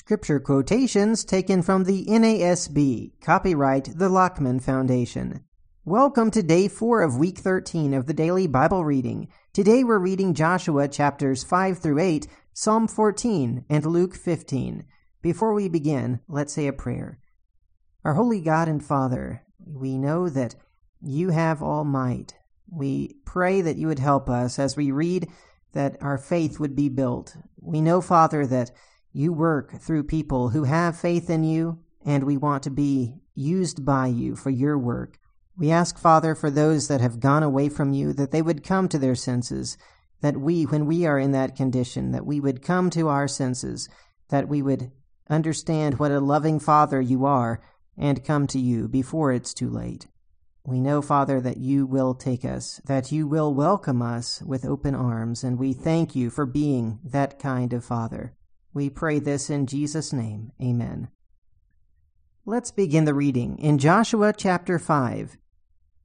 Scripture quotations taken from the NASB, copyright the Lockman Foundation. Welcome to day 4 of week 13 of the daily Bible reading. Today we're reading Joshua chapters 5 through 8, Psalm 14, and Luke 15. Before we begin, let's say a prayer. Our holy God and Father, we know that you have all might. We pray that you would help us as we read that our faith would be built. We know, Father, that you work through people who have faith in you, and we want to be used by you for your work. We ask, Father, for those that have gone away from you, that they would come to their senses, that we, when we are in that condition, that we would come to our senses, that we would understand what a loving Father you are, and come to you before it's too late. We know, Father, that you will take us, that you will welcome us with open arms, and we thank you for being that kind of Father. We pray this in Jesus' name. Amen. Let's begin the reading in Joshua chapter 5.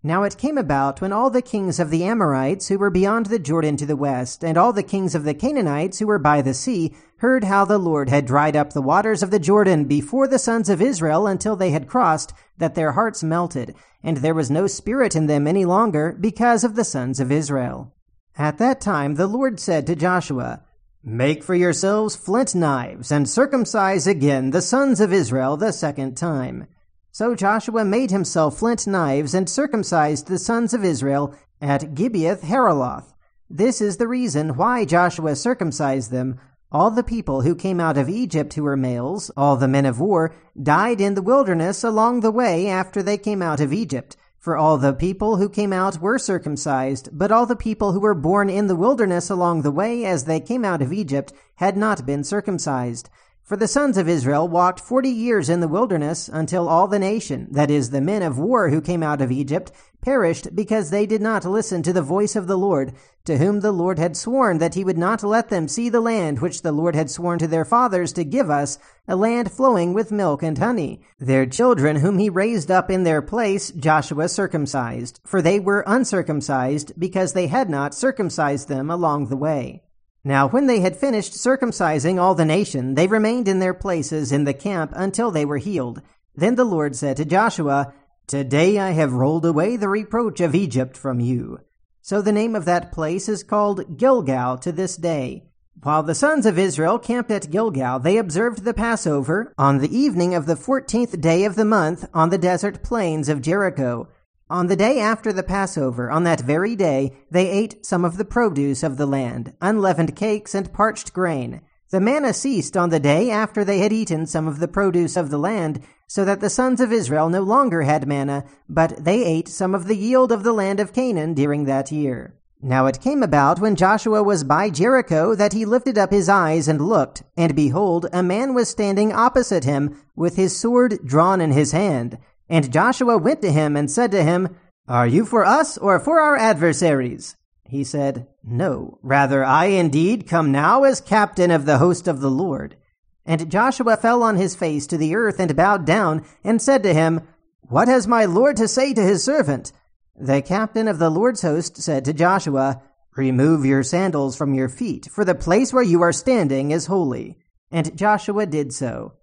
Now it came about when all the kings of the Amorites who were beyond the Jordan to the west, and all the kings of the Canaanites who were by the sea, heard how the Lord had dried up the waters of the Jordan before the sons of Israel until they had crossed, that their hearts melted, and there was no spirit in them any longer because of the sons of Israel. At that time the Lord said to Joshua, Make for yourselves flint knives, and circumcise again the sons of Israel the second time. So Joshua made himself flint knives, and circumcised the sons of Israel at Gibeath Haaraloth. This is the reason why Joshua circumcised them. All the people who came out of Egypt who were males, all the men of war, died in the wilderness along the way after they came out of Egypt. For all the people who came out were circumcised, but all the people who were born in the wilderness along the way as they came out of Egypt had not been circumcised. For the sons of Israel walked forty years in the wilderness until all the nation, that is, the men of war who came out of Egypt, perished because they did not listen to the voice of the Lord, to whom the Lord had sworn that he would not let them see the land which the Lord had sworn to their fathers to give us, a land flowing with milk and honey. Their children, whom he raised up in their place, Joshua circumcised, for they were uncircumcised, because they had not circumcised them along the way. Now, when they had finished circumcising all the nation, they remained in their places in the camp until they were healed. Then the Lord said to Joshua, Today I have rolled away the reproach of Egypt from you. So the name of that place is called Gilgal to this day. While the sons of Israel camped at Gilgal, they observed the Passover on the evening of the fourteenth day of the month on the desert plains of Jericho. On the day after the Passover, on that very day, they ate some of the produce of the land, unleavened cakes and parched grain. The manna ceased on the day after they had eaten some of the produce of the land, so that the sons of Israel no longer had manna, but they ate some of the yield of the land of Canaan during that year. Now it came about when Joshua was by Jericho that he lifted up his eyes and looked, and behold, a man was standing opposite him with his sword drawn in his hand. And Joshua went to him and said to him, Are you for us or for our adversaries? He said, No, rather I indeed come now as captain of the host of the Lord. And Joshua fell on his face to the earth and bowed down, and said to him, What has my Lord to say to his servant? The captain of the Lord's host said to Joshua, Remove your sandals from your feet, for the place where you are standing is holy. And Joshua did so.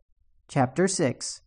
Chapter 6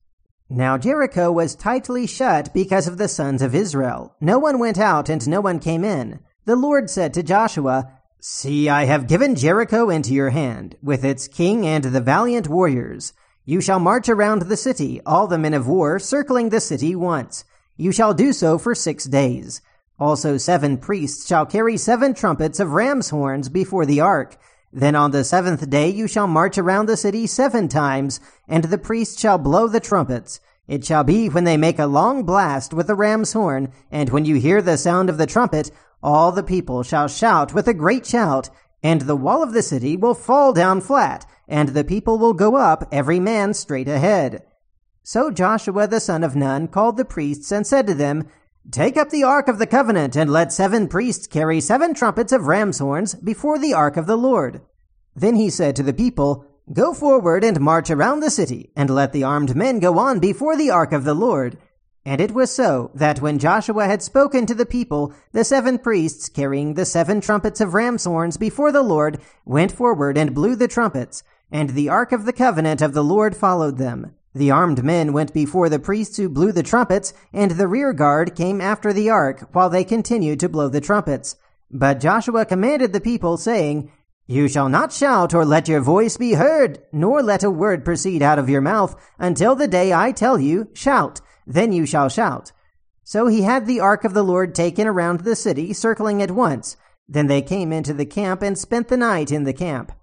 Now Jericho was tightly shut because of the sons of Israel. No one went out and no one came in. The Lord said to Joshua, See, I have given Jericho into your hand, with its king and the valiant warriors. You shall march around the city, all the men of war, circling the city once. You shall do so for six days. Also seven priests shall carry seven trumpets of ram's horns before the ark. Then on the seventh day you shall march around the city seven times, and the priests shall blow the trumpets. It shall be when they make a long blast with the ram's horn, and when you hear the sound of the trumpet, all the people shall shout with a great shout, and the wall of the city will fall down flat, and the people will go up, every man straight ahead. So Joshua the son of Nun called the priests and said to them, Take up the ark of the covenant, and let seven priests carry seven trumpets of ram's horns before the ark of the Lord. Then he said to the people, Go forward and march around the city, and let the armed men go on before the ark of the Lord. And it was so that when Joshua had spoken to the people, the seven priests carrying the seven trumpets of ram's horns before the Lord went forward and blew the trumpets. and the ark of the covenant of the Lord followed them. The armed men went before the priests who blew the trumpets, and the rear guard came after the ark, while they continued to blow the trumpets. But Joshua commanded the people, saying, You shall not shout or let your voice be heard, nor let a word proceed out of your mouth, until the day I tell you, Shout, then you shall shout. So he had the ark of the Lord taken around the city, circling it once. Then they came into the camp and spent the night in the camp.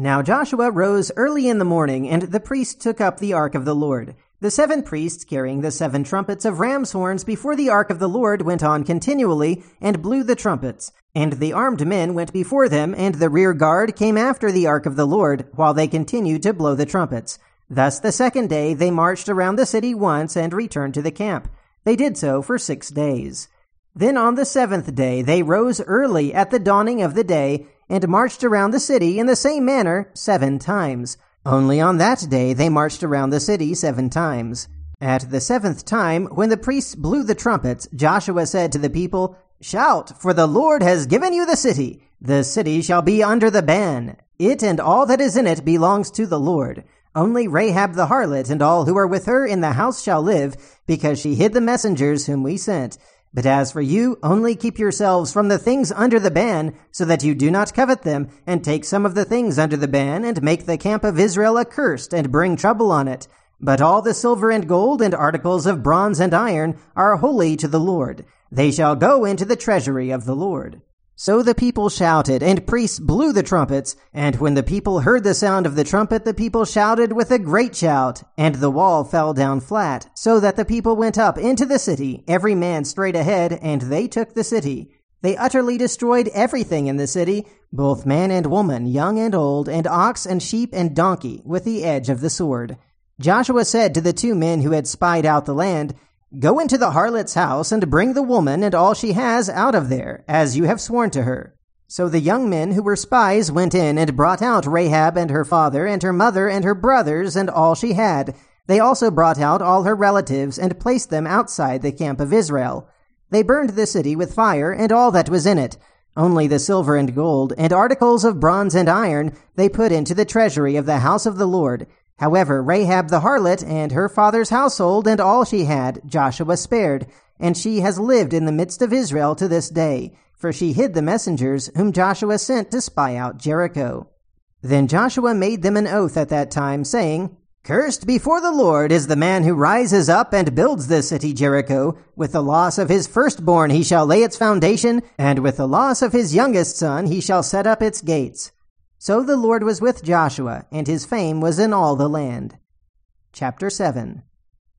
Now Joshua rose early in the morning, and the priests took up the ark of the Lord. The seven priests carrying the seven trumpets of ram's horns before the ark of the Lord went on continually and blew the trumpets. And the armed men went before them, and the rear guard came after the ark of the Lord, while they continued to blow the trumpets. Thus the second day they marched around the city once and returned to the camp. They did so for six days. Then on the seventh day they rose early at the dawning of the day and marched around the city in the same manner seven times. Only on that day they marched around the city seven times. At the seventh time, when the priests blew the trumpets, Joshua said to the people, Shout, for the Lord has given you the city. The city shall be under the ban. It and all that is in it belongs to the Lord. Only Rahab the harlot and all who are with her in the house shall live, because she hid the messengers whom we sent. But as for you, only keep yourselves from the things under the ban, so that you do not covet them, and take some of the things under the ban, and make the camp of Israel accursed, and bring trouble on it. But all the silver and gold and articles of bronze and iron are holy to the Lord. They shall go into the treasury of the Lord. So the people shouted, and priests blew the trumpets. And when the people heard the sound of the trumpet, the people shouted with a great shout, and the wall fell down flat, so that the people went up into the city, every man straight ahead, and they took the city. They utterly destroyed everything in the city, both man and woman, young and old, and ox and sheep and donkey, with the edge of the sword. Joshua said to the two men who had spied out the land, Go into the harlot's house and bring the woman and all she has out of there, as you have sworn to her. So the young men who were spies went in and brought out Rahab and her father and her mother and her brothers and all she had. They also brought out all her relatives and placed them outside the camp of Israel. They burned the city with fire and all that was in it. Only the silver and gold and articles of bronze and iron they put into the treasury of the house of the Lord, However, Rahab the harlot and her father's household and all she had, Joshua spared, and she has lived in the midst of Israel to this day, for she hid the messengers whom Joshua sent to spy out Jericho. Then Joshua made them an oath at that time, saying, Cursed before the Lord is the man who rises up and builds this city Jericho. With the loss of his firstborn he shall lay its foundation, and with the loss of his youngest son he shall set up its gates. So the Lord was with Joshua, and his fame was in all the land. Chapter 7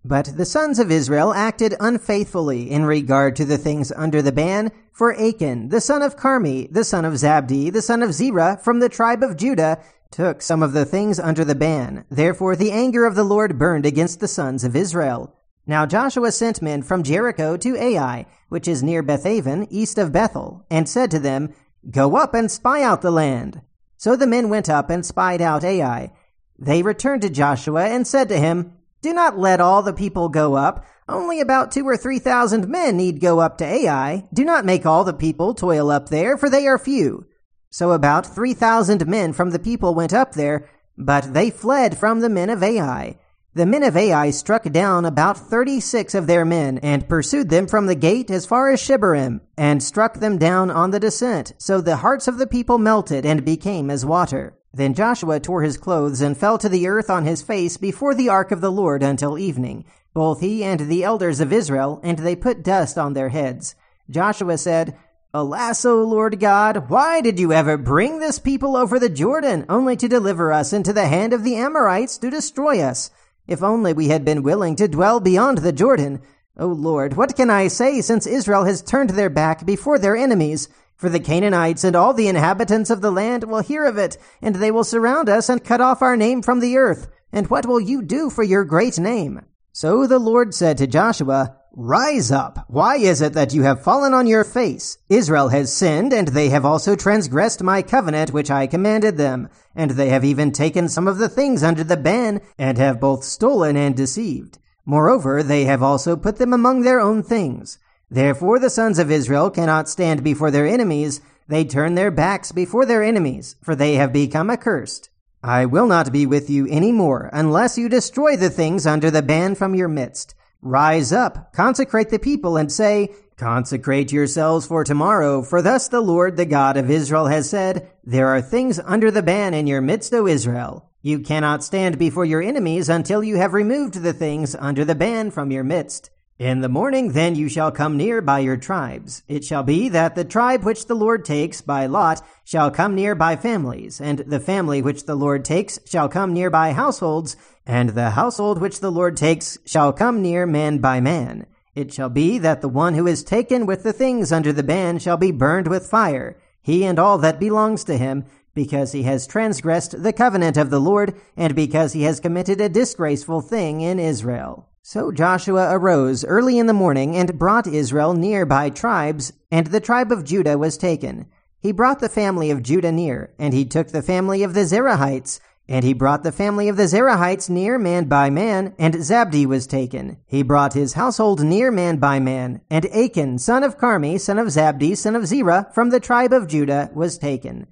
But the sons of Israel acted unfaithfully in regard to the things under the ban, for Achan, the son of Carmi, the son of Zabdi, the son of Zerah, from the tribe of Judah, took some of the things under the ban. Therefore the anger of the Lord burned against the sons of Israel. Now Joshua sent men from Jericho to Ai, which is near Bethaven, east of Bethel, and said to them, Go up and spy out the land. So the men went up and spied out Ai. They returned to Joshua and said to him, Do not let all the people go up. Only about two or three thousand men need go up to Ai. Do not make all the people toil up there, for they are few. So about three thousand men from the people went up there, but they fled from the men of Ai. The men of Ai struck down about thirty-six of their men, and pursued them from the gate as far as Shebarim, and struck them down on the descent. So the hearts of the people melted and became as water. Then Joshua tore his clothes and fell to the earth on his face before the ark of the Lord until evening, both he and the elders of Israel, and they put dust on their heads. Joshua said, Alas, O Lord God, why did you ever bring this people over the Jordan, only to deliver us into the hand of the Amorites to destroy us? If only we had been willing to dwell beyond the Jordan. O Lord, what can I say since Israel has turned their back before their enemies? For the Canaanites and all the inhabitants of the land will hear of it, and they will surround us and cut off our name from the earth. And what will you do for your great name? So the Lord said to Joshua, Rise up! Why is it that you have fallen on your face? Israel has sinned, and they have also transgressed my covenant which I commanded them. And they have even taken some of the things under the ban, and have both stolen and deceived. Moreover, they have also put them among their own things. Therefore the sons of Israel cannot stand before their enemies. They turn their backs before their enemies, for they have become accursed. I will not be with you any more unless you destroy the things under the ban from your midst. Rise up, consecrate the people, and say, Consecrate yourselves for tomorrow, for thus the Lord the God of Israel has said, There are things under the ban in your midst, O Israel. You cannot stand before your enemies until you have removed the things under the ban from your midst. In the morning then you shall come near by your tribes. It shall be that the tribe which the Lord takes by lot shall come near by families, and the family which the Lord takes shall come near by households, and the household which the Lord takes shall come near man by man. It shall be that the one who is taken with the things under the ban shall be burned with fire, he and all that belongs to him, because he has transgressed the covenant of the Lord, and because he has committed a disgraceful thing in Israel. So Joshua arose early in the morning and brought Israel near by tribes, and the tribe of Judah was taken. He brought the family of Judah near, and he took the family of the Zerahites, and he brought the family of the Zerahites near man by man, and Zabdi was taken. He brought his household near man by man, and Achan, son of Carmi, son of Zabdi, son of Zerah, from the tribe of Judah, was taken.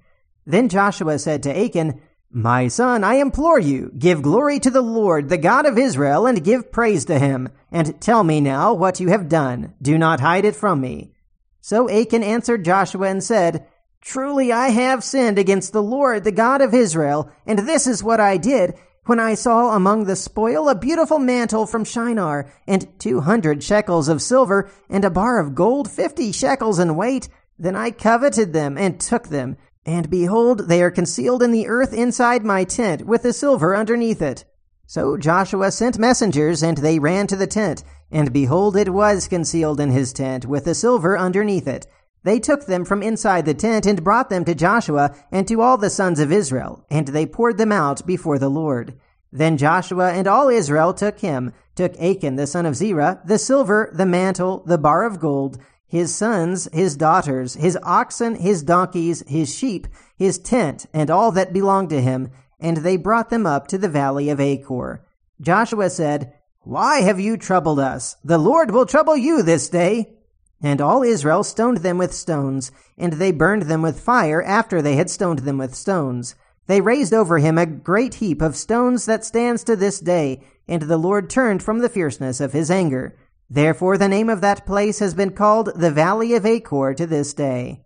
Then Joshua said to Achan, my son, I implore you, give glory to the Lord, the God of Israel, and give praise to him. And tell me now what you have done. Do not hide it from me. So Achan answered Joshua and said, Truly I have sinned against the Lord, the God of Israel, and this is what I did. When I saw among the spoil a beautiful mantle from Shinar, and two hundred shekels of silver, and a bar of gold fifty shekels in weight, then I coveted them and took them. And behold, they are concealed in the earth inside my tent, with the silver underneath it. So Joshua sent messengers, and they ran to the tent. And behold, it was concealed in his tent, with the silver underneath it. They took them from inside the tent, and brought them to Joshua, and to all the sons of Israel, and they poured them out before the Lord. Then Joshua and all Israel took him, took Achan the son of Zerah, the silver, the mantle, the bar of gold, his sons, his daughters, his oxen, his donkeys, his sheep, his tent, and all that belonged to him, and they brought them up to the valley of Achor. Joshua said, Why have you troubled us? The Lord will trouble you this day. And all Israel stoned them with stones, and they burned them with fire after they had stoned them with stones. They raised over him a great heap of stones that stands to this day, and the Lord turned from the fierceness of his anger. Therefore, the name of that place has been called the Valley of Achor to this day.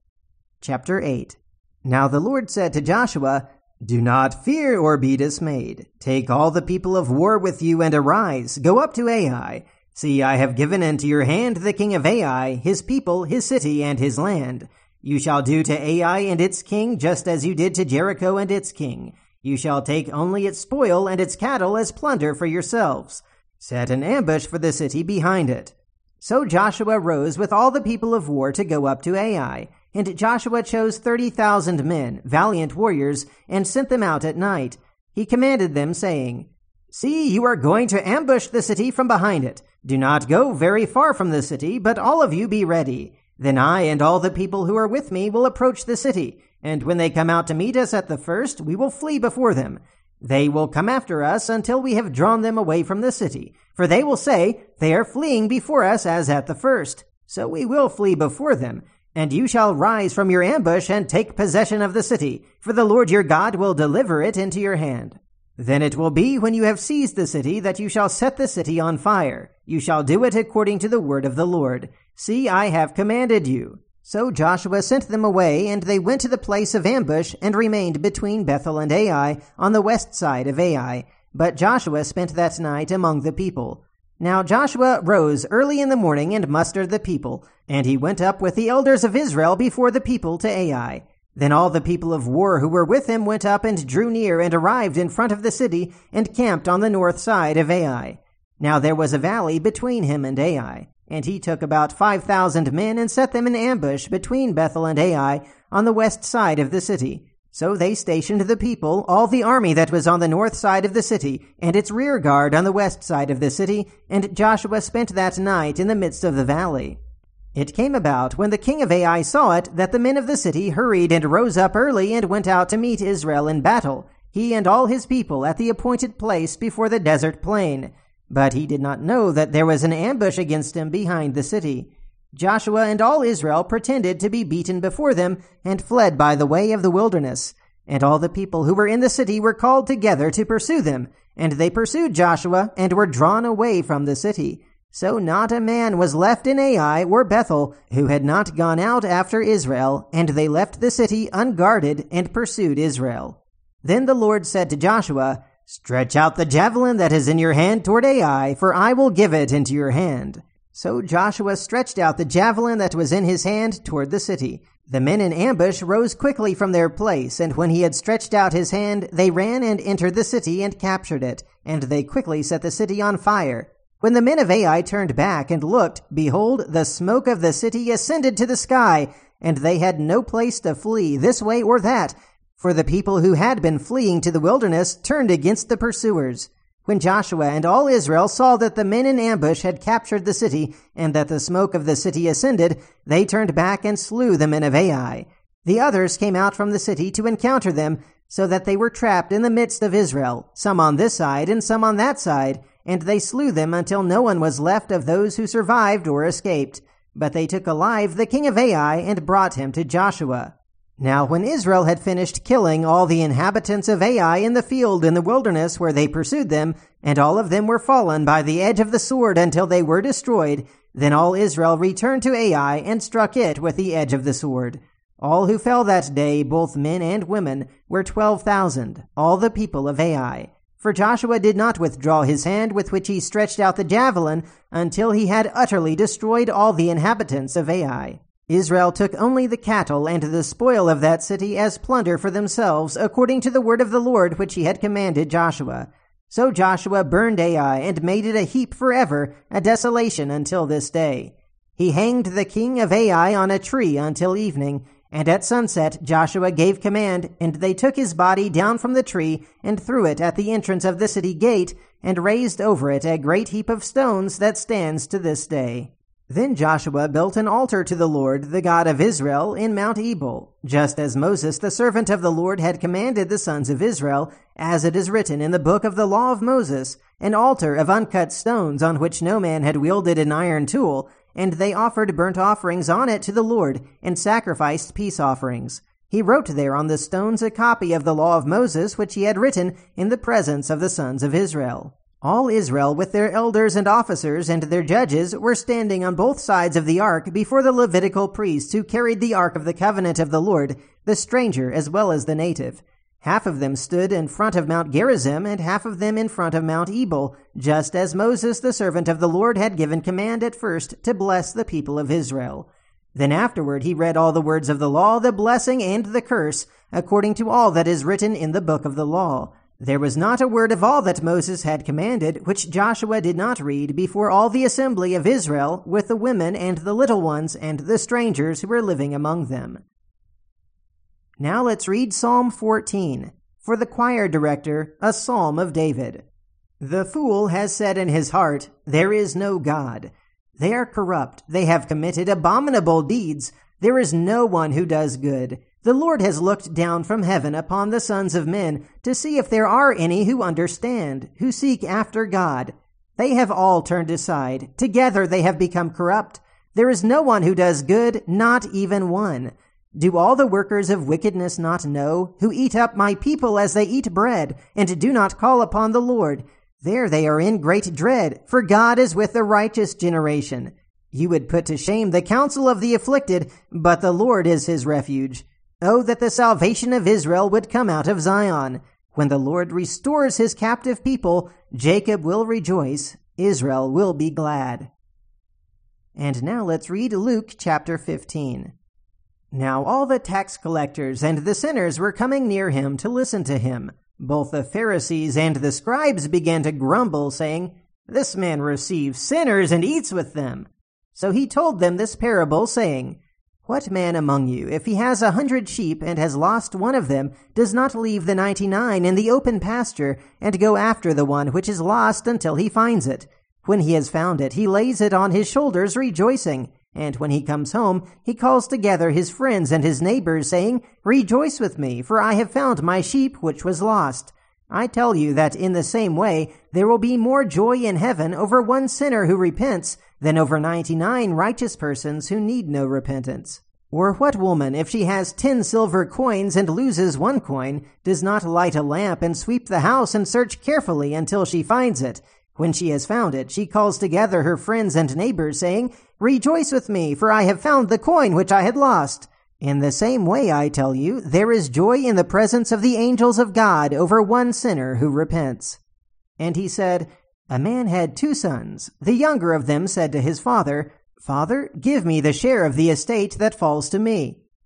Chapter 8 Now the Lord said to Joshua, Do not fear or be dismayed. Take all the people of war with you and arise. Go up to Ai. See, I have given into your hand the king of Ai, his people, his city, and his land. You shall do to Ai and its king just as you did to Jericho and its king. You shall take only its spoil and its cattle as plunder for yourselves set an ambush for the city behind it. So Joshua rose with all the people of war to go up to Ai, and Joshua chose thirty thousand men, valiant warriors, and sent them out at night. He commanded them, saying, See, you are going to ambush the city from behind it. Do not go very far from the city, but all of you be ready. Then I and all the people who are with me will approach the city, and when they come out to meet us at the first, we will flee before them. They will come after us until we have drawn them away from the city, for they will say, They are fleeing before us as at the first. So we will flee before them, and you shall rise from your ambush and take possession of the city, for the Lord your God will deliver it into your hand. Then it will be when you have seized the city that you shall set the city on fire. You shall do it according to the word of the Lord. See, I have commanded you. So Joshua sent them away, and they went to the place of ambush and remained between Bethel and Ai on the west side of Ai. But Joshua spent that night among the people. Now Joshua rose early in the morning and mustered the people, and he went up with the elders of Israel before the people to Ai. Then all the people of war who were with him went up and drew near and arrived in front of the city and camped on the north side of Ai. Now there was a valley between him and Ai. And he took about five thousand men and set them in ambush between Bethel and Ai on the west side of the city. So they stationed the people, all the army that was on the north side of the city, and its rear guard on the west side of the city, and Joshua spent that night in the midst of the valley. It came about, when the king of Ai saw it, that the men of the city hurried and rose up early and went out to meet Israel in battle, he and all his people at the appointed place before the desert plain. But he did not know that there was an ambush against him behind the city. Joshua and all Israel pretended to be beaten before them and fled by the way of the wilderness. And all the people who were in the city were called together to pursue them, and they pursued Joshua and were drawn away from the city. So not a man was left in Ai or Bethel who had not gone out after Israel, and they left the city unguarded and pursued Israel. Then the Lord said to Joshua, Stretch out the javelin that is in your hand toward Ai, for I will give it into your hand. So Joshua stretched out the javelin that was in his hand toward the city. The men in ambush rose quickly from their place, and when he had stretched out his hand, they ran and entered the city and captured it, and they quickly set the city on fire. When the men of Ai turned back and looked, behold, the smoke of the city ascended to the sky, and they had no place to flee this way or that, for the people who had been fleeing to the wilderness turned against the pursuers. When Joshua and all Israel saw that the men in ambush had captured the city, and that the smoke of the city ascended, they turned back and slew the men of Ai. The others came out from the city to encounter them, so that they were trapped in the midst of Israel, some on this side and some on that side, and they slew them until no one was left of those who survived or escaped. But they took alive the king of Ai and brought him to Joshua. Now when Israel had finished killing all the inhabitants of Ai in the field in the wilderness where they pursued them, and all of them were fallen by the edge of the sword until they were destroyed, then all Israel returned to Ai and struck it with the edge of the sword. All who fell that day, both men and women, were twelve thousand, all the people of Ai. For Joshua did not withdraw his hand with which he stretched out the javelin until he had utterly destroyed all the inhabitants of Ai. Israel took only the cattle and the spoil of that city as plunder for themselves, according to the word of the Lord which he had commanded Joshua. So Joshua burned Ai and made it a heap forever, a desolation until this day. He hanged the king of Ai on a tree until evening, and at sunset Joshua gave command, and they took his body down from the tree and threw it at the entrance of the city gate, and raised over it a great heap of stones that stands to this day. Then Joshua built an altar to the Lord, the God of Israel, in Mount Ebal, just as Moses, the servant of the Lord, had commanded the sons of Israel, as it is written in the book of the law of Moses, an altar of uncut stones on which no man had wielded an iron tool, and they offered burnt offerings on it to the Lord, and sacrificed peace offerings. He wrote there on the stones a copy of the law of Moses, which he had written in the presence of the sons of Israel. All Israel, with their elders and officers and their judges, were standing on both sides of the ark before the Levitical priests who carried the ark of the covenant of the Lord, the stranger as well as the native. Half of them stood in front of Mount Gerizim, and half of them in front of Mount Ebal, just as Moses the servant of the Lord had given command at first to bless the people of Israel. Then afterward he read all the words of the law, the blessing and the curse, according to all that is written in the book of the law. There was not a word of all that Moses had commanded, which Joshua did not read before all the assembly of Israel, with the women and the little ones and the strangers who were living among them. Now let's read Psalm 14. For the choir director, a psalm of David. The fool has said in his heart, There is no God. They are corrupt. They have committed abominable deeds. There is no one who does good. The Lord has looked down from heaven upon the sons of men to see if there are any who understand, who seek after God. They have all turned aside. Together they have become corrupt. There is no one who does good, not even one. Do all the workers of wickedness not know, who eat up my people as they eat bread, and do not call upon the Lord? There they are in great dread, for God is with the righteous generation. You would put to shame the counsel of the afflicted, but the Lord is his refuge. Oh, that the salvation of Israel would come out of Zion. When the Lord restores his captive people, Jacob will rejoice, Israel will be glad. And now let's read Luke chapter 15. Now all the tax collectors and the sinners were coming near him to listen to him. Both the Pharisees and the scribes began to grumble, saying, This man receives sinners and eats with them. So he told them this parable, saying, What man among you, if he has a hundred sheep and has lost one of them, does not leave the ninety-nine in the open pasture and go after the one which is lost until he finds it? When he has found it, he lays it on his shoulders, rejoicing. And when he comes home, he calls together his friends and his neighbors, saying, Rejoice with me, for I have found my sheep which was lost. I tell you that in the same way, there will be more joy in heaven over one sinner who repents than over ninety nine righteous persons who need no repentance. Or what woman, if she has ten silver coins and loses one coin, does not light a lamp and sweep the house and search carefully until she finds it? When she has found it, she calls together her friends and neighbors, saying, Rejoice with me, for I have found the coin which I had lost. In the same way, I tell you, there is joy in the presence of the angels of God over one sinner who repents. And he said, A man had two sons. The younger of them said to his father, Father, give me the share of the estate that falls to me.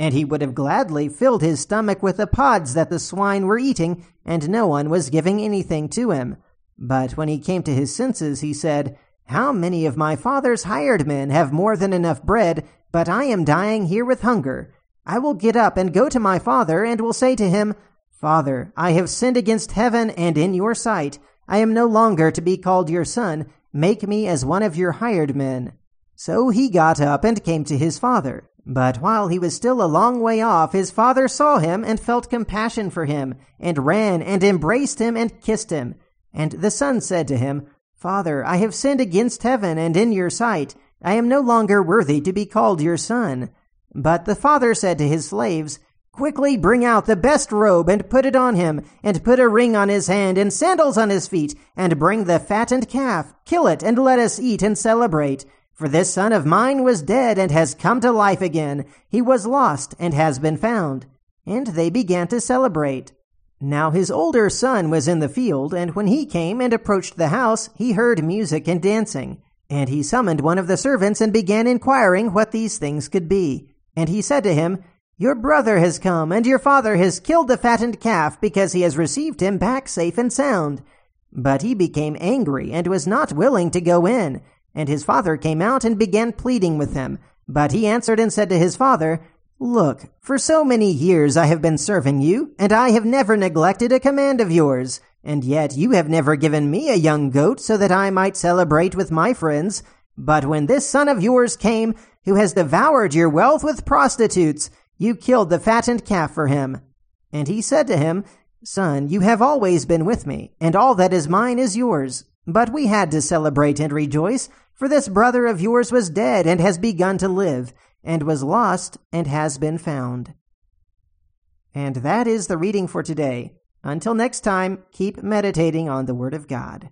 and he would have gladly filled his stomach with the pods that the swine were eating, and no one was giving anything to him. But when he came to his senses, he said, How many of my father's hired men have more than enough bread, but I am dying here with hunger? I will get up and go to my father, and will say to him, Father, I have sinned against heaven and in your sight. I am no longer to be called your son. Make me as one of your hired men. So he got up and came to his father. But while he was still a long way off, his father saw him and felt compassion for him, and ran and embraced him and kissed him. And the son said to him, Father, I have sinned against heaven and in your sight. I am no longer worthy to be called your son. But the father said to his slaves, Quickly bring out the best robe and put it on him, and put a ring on his hand and sandals on his feet, and bring the fattened calf, kill it, and let us eat and celebrate. For this son of mine was dead and has come to life again. He was lost and has been found. And they began to celebrate. Now his older son was in the field, and when he came and approached the house, he heard music and dancing. And he summoned one of the servants and began inquiring what these things could be. And he said to him, Your brother has come, and your father has killed the fattened calf because he has received him back safe and sound. But he became angry and was not willing to go in. And his father came out and began pleading with him. But he answered and said to his father, Look, for so many years I have been serving you, and I have never neglected a command of yours. And yet you have never given me a young goat so that I might celebrate with my friends. But when this son of yours came, who has devoured your wealth with prostitutes, you killed the fattened calf for him. And he said to him, Son, you have always been with me, and all that is mine is yours. But we had to celebrate and rejoice, for this brother of yours was dead and has begun to live, and was lost and has been found. And that is the reading for today. Until next time, keep meditating on the Word of God.